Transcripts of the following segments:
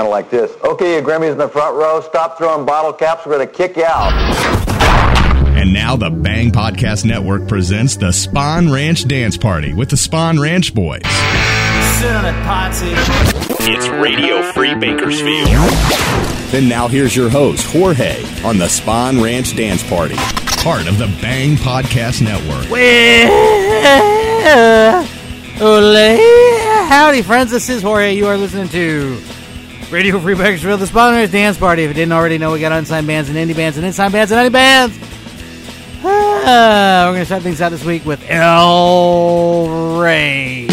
kind of like this. Okay, you Grammys in the front row, stop throwing bottle caps. We're going to kick you out. And now the Bang Podcast Network presents the Spahn Ranch Dance Party with the Spahn Ranch Boys. Sit on it, Potsy. It's Radio Free Bakersfield. Then now here's your host, Jorge, on the Spahn Ranch Dance Party, part of the Bang Podcast Network. Well, howdy, friends. This is Jorge. You are listening to Radio Free Bakersfield, the Ranch Dance Party. If you didn't already know, we got unsigned bands and indie bands and unsigned bands and indie bands. Ah, we're going to start things out this week with El Rey.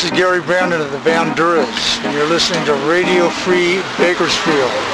This is Gary Brandon of the Banduras, and you're listening to Radio Free Bakersfield.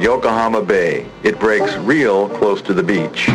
Yokohama Bay. It breaks real close to the beach.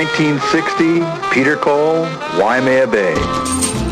1960, Peter Cole, Waimea Bay.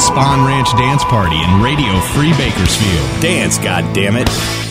Spahn Ranch Dance Party in Radio Free Bakersfield. Dance, goddammit. Bend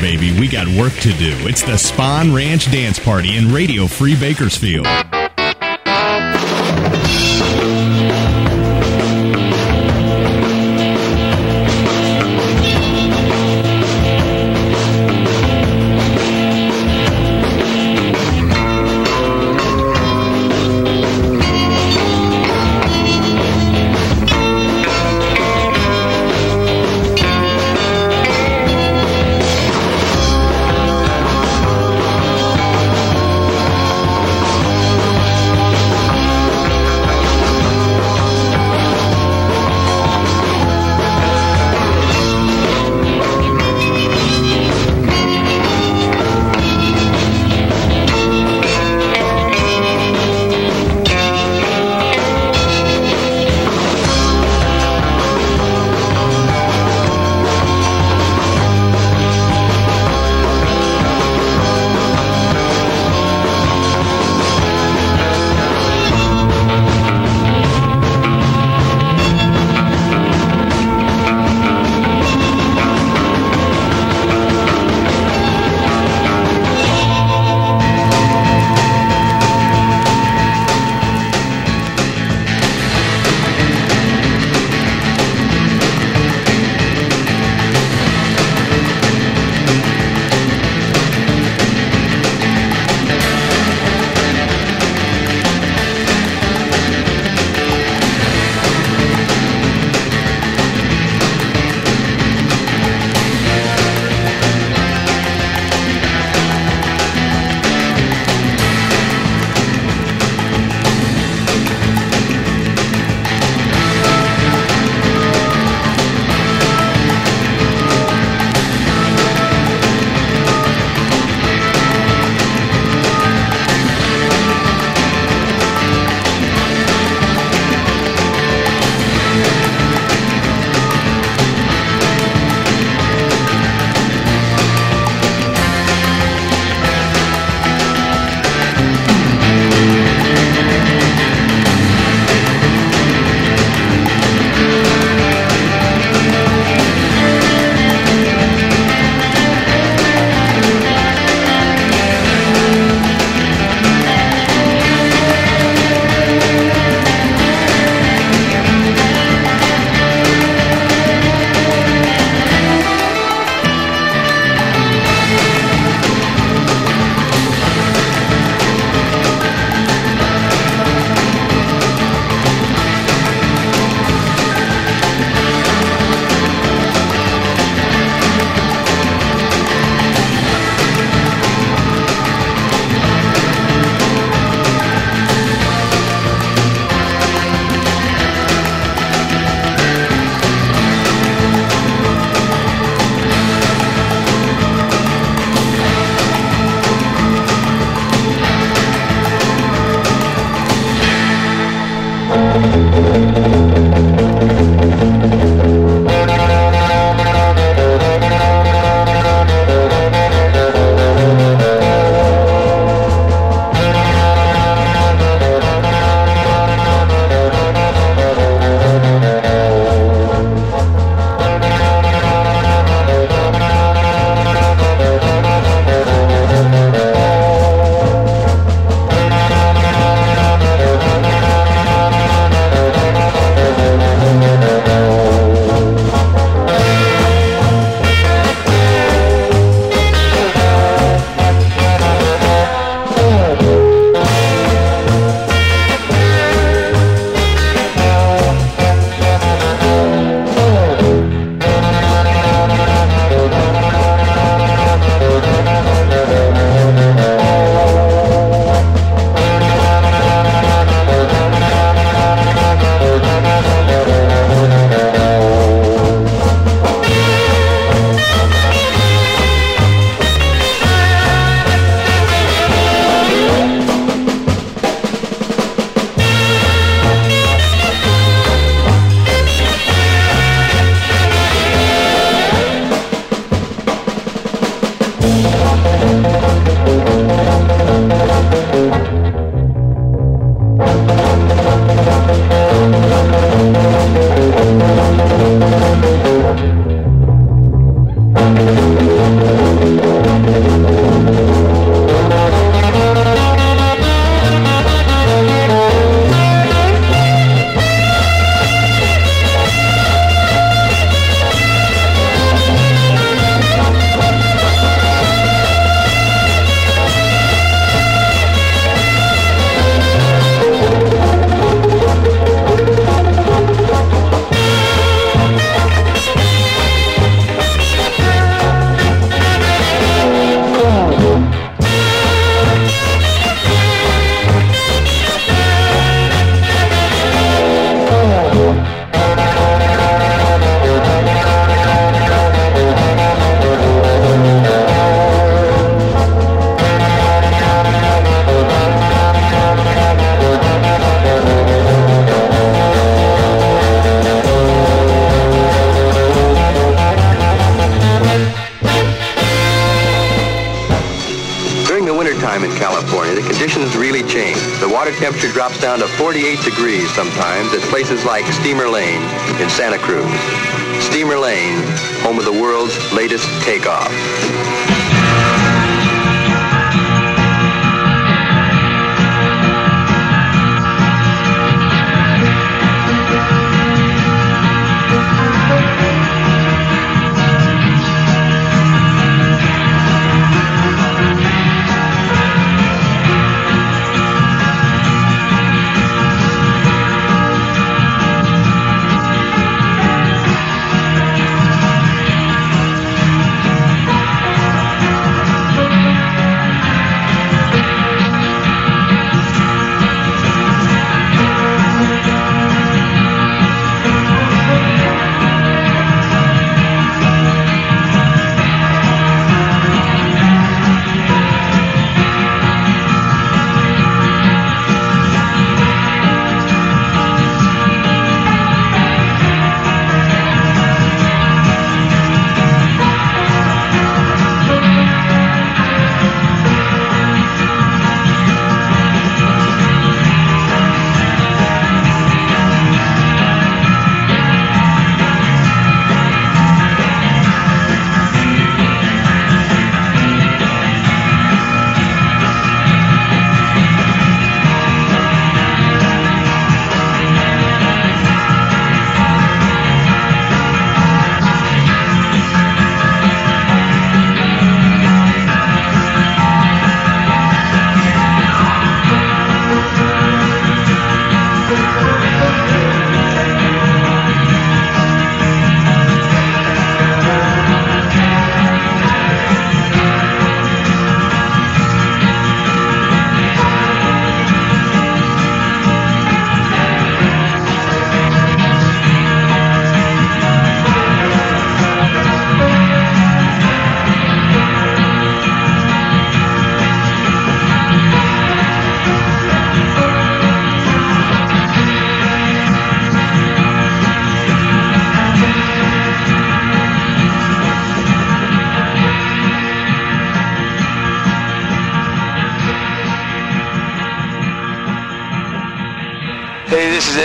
baby. We got work to do. It's the Spahn Ranch Dance Party in Radio Free Bakersfield. the wintertime in California, the conditions really change. The water temperature drops down to 48 degrees sometimes at places like Steamer Lane in Santa Cruz. Steamer Lane, home of the world's latest takeoff.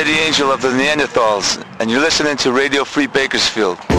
Eddie Angel of the Neanderthals, and you're listening to Radio Free Bakersfield.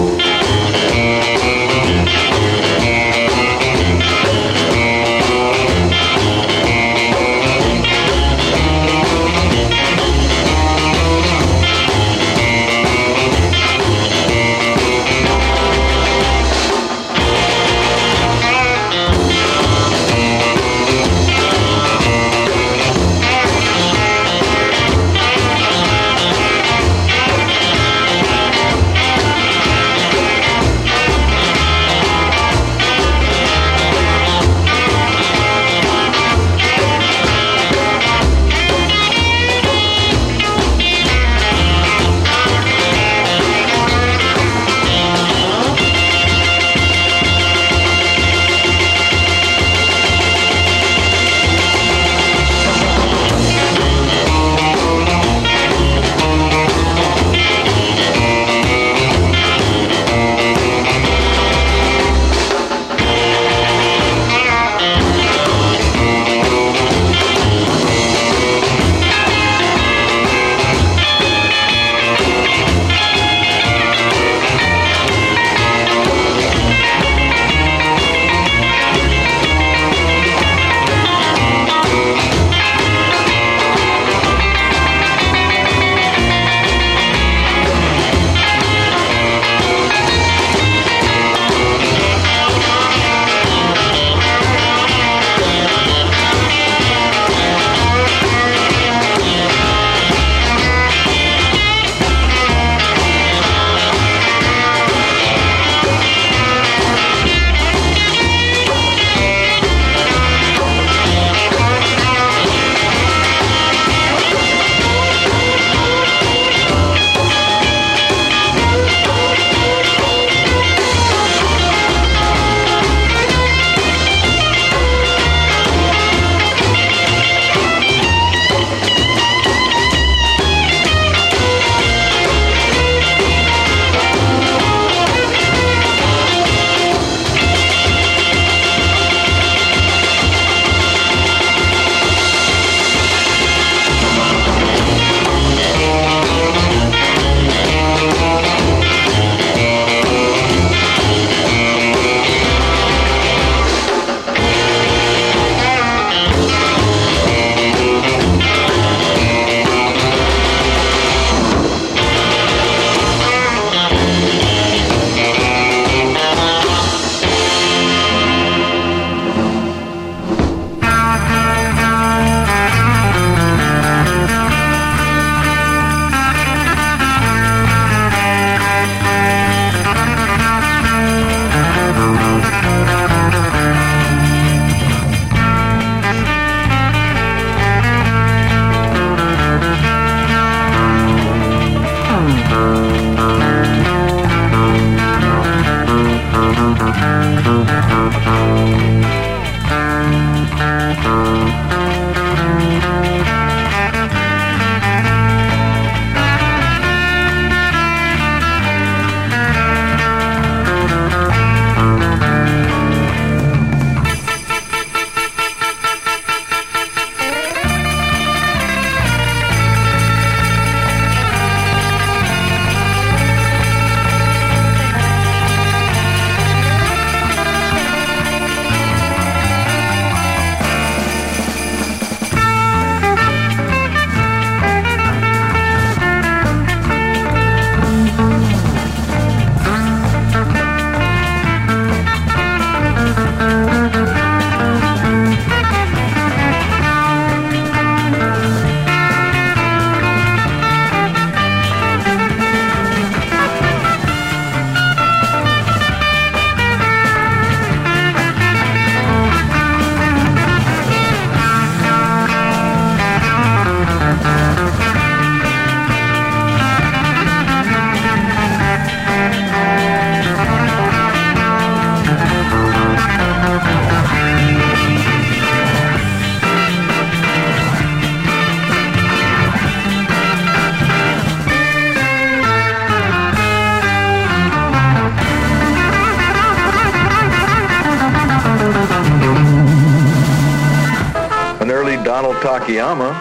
Takayama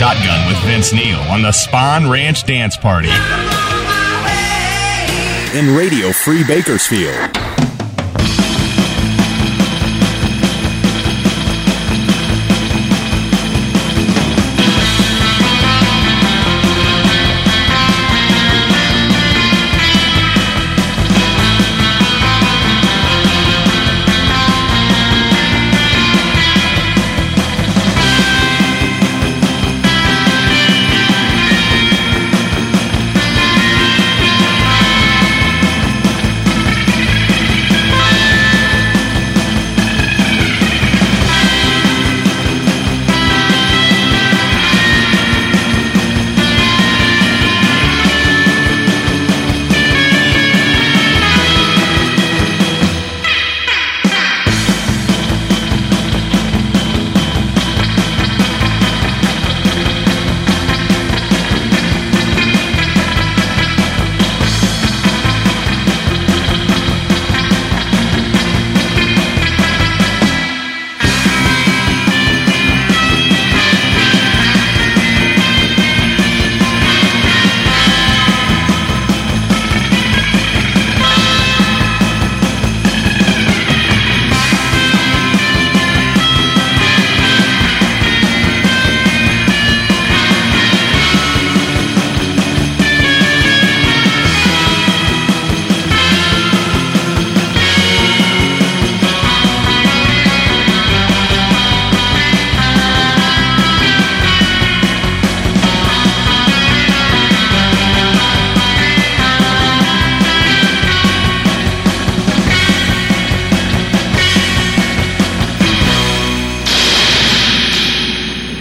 Shotgun with Vince Neal on the Spahn Ranch Dance Party. In Radio Free Bakersfield.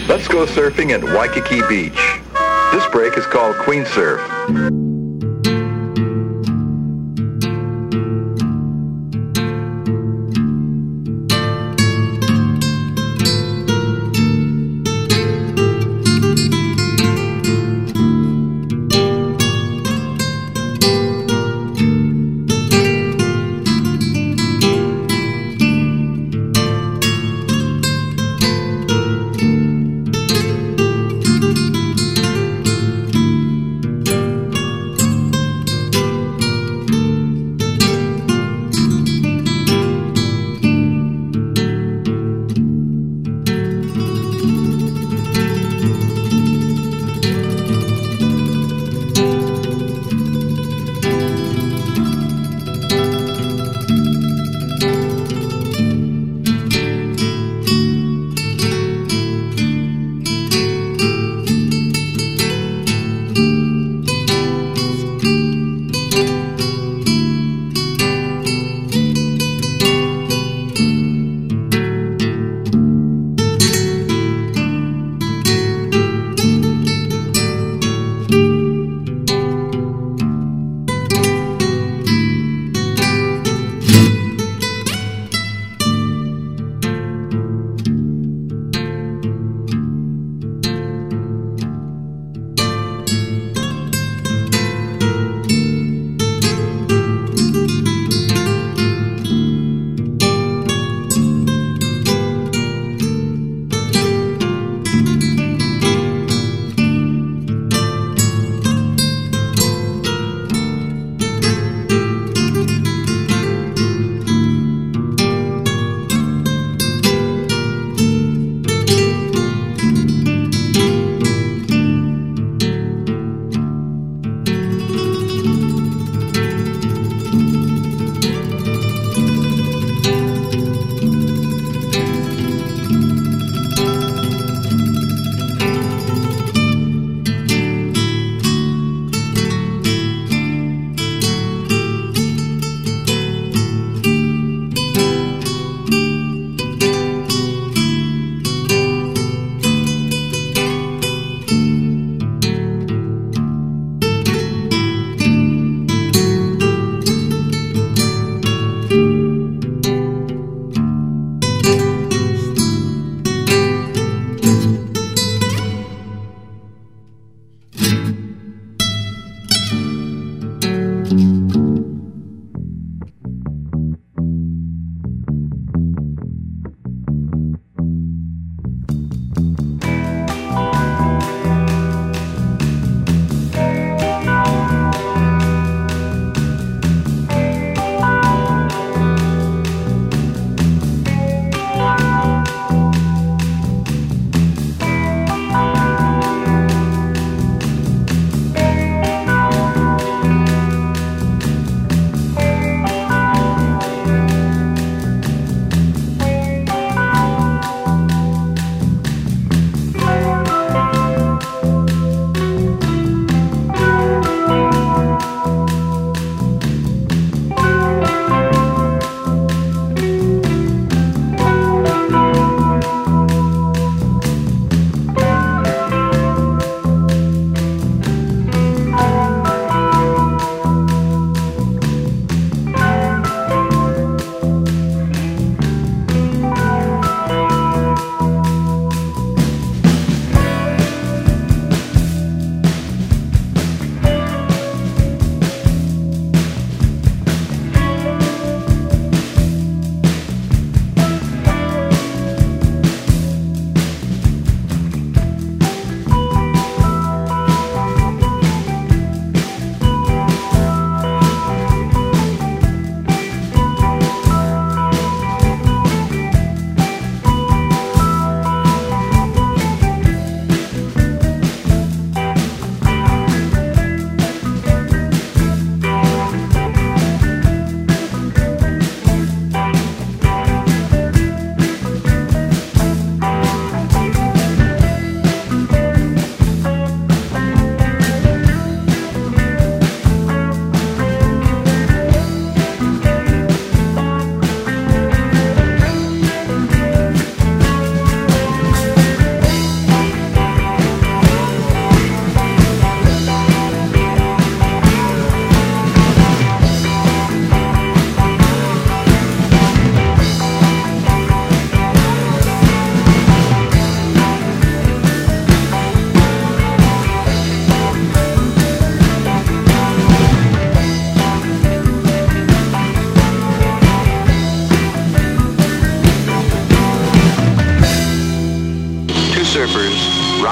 Let's go surfing at Waikiki Beach. This break is called Queen Surf.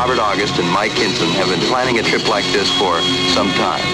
Robert August and Mike Hynson have been planning a trip like this for some time.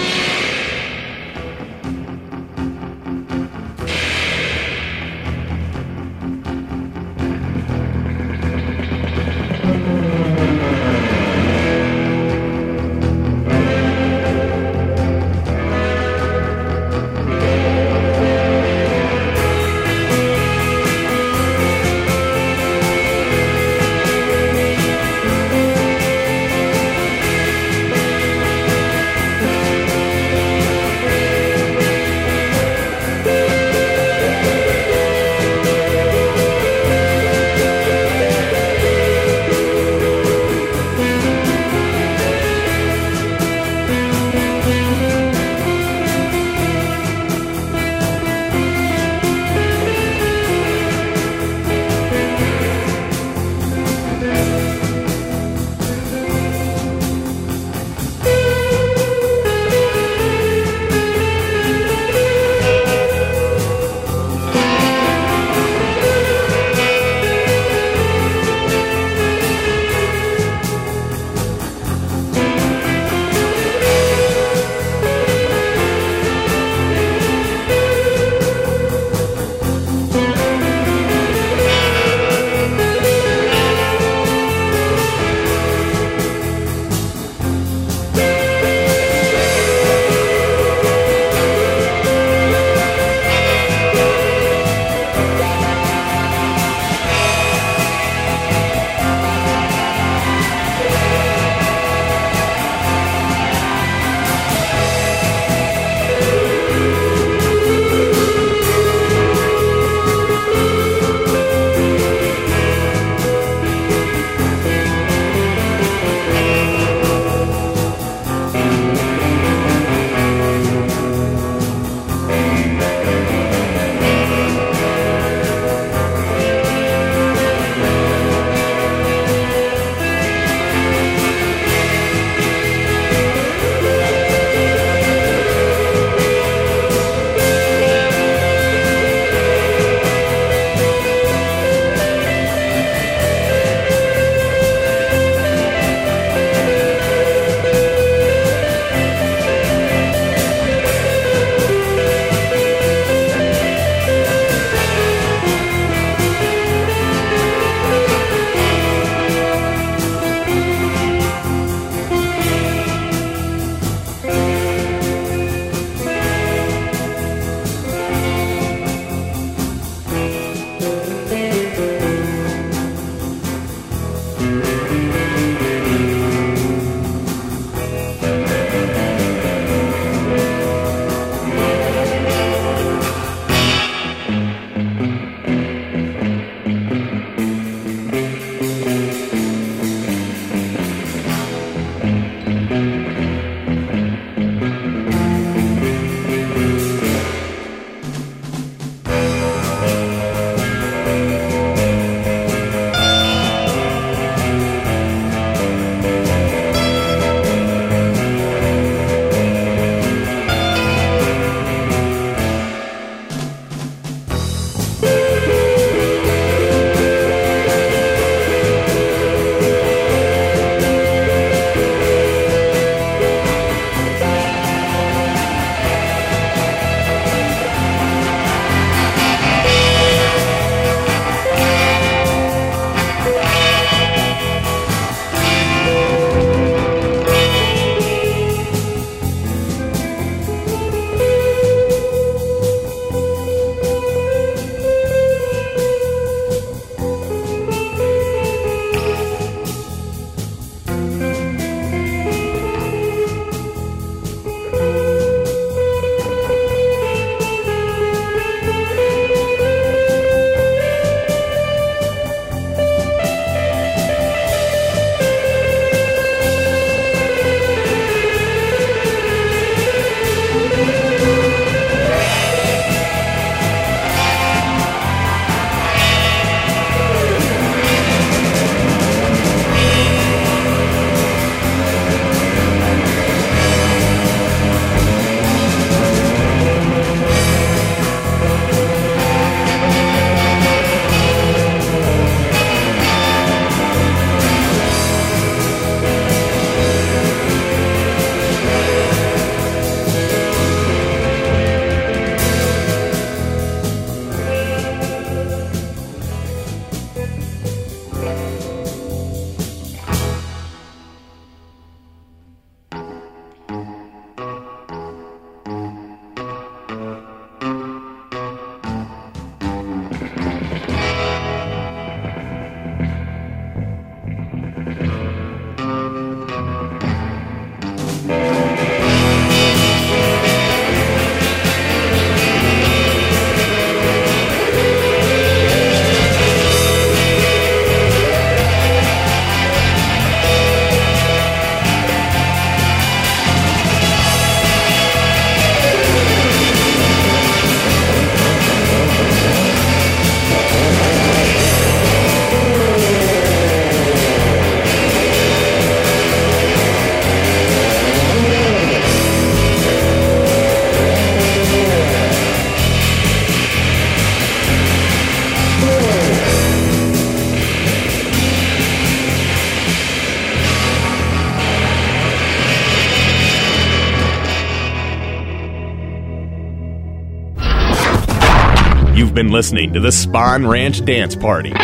You've been listening to the Spahn Ranch Dance Party. Give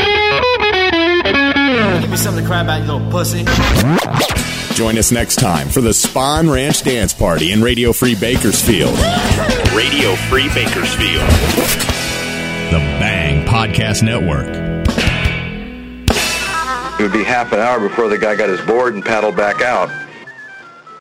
me something to cry about, you little pussy. Join us next time for the Spahn Ranch Dance Party in Radio Free Bakersfield. Radio Free Bakersfield. The Bang Podcast Network. It would be half an hour before the guy got his board and paddled back out.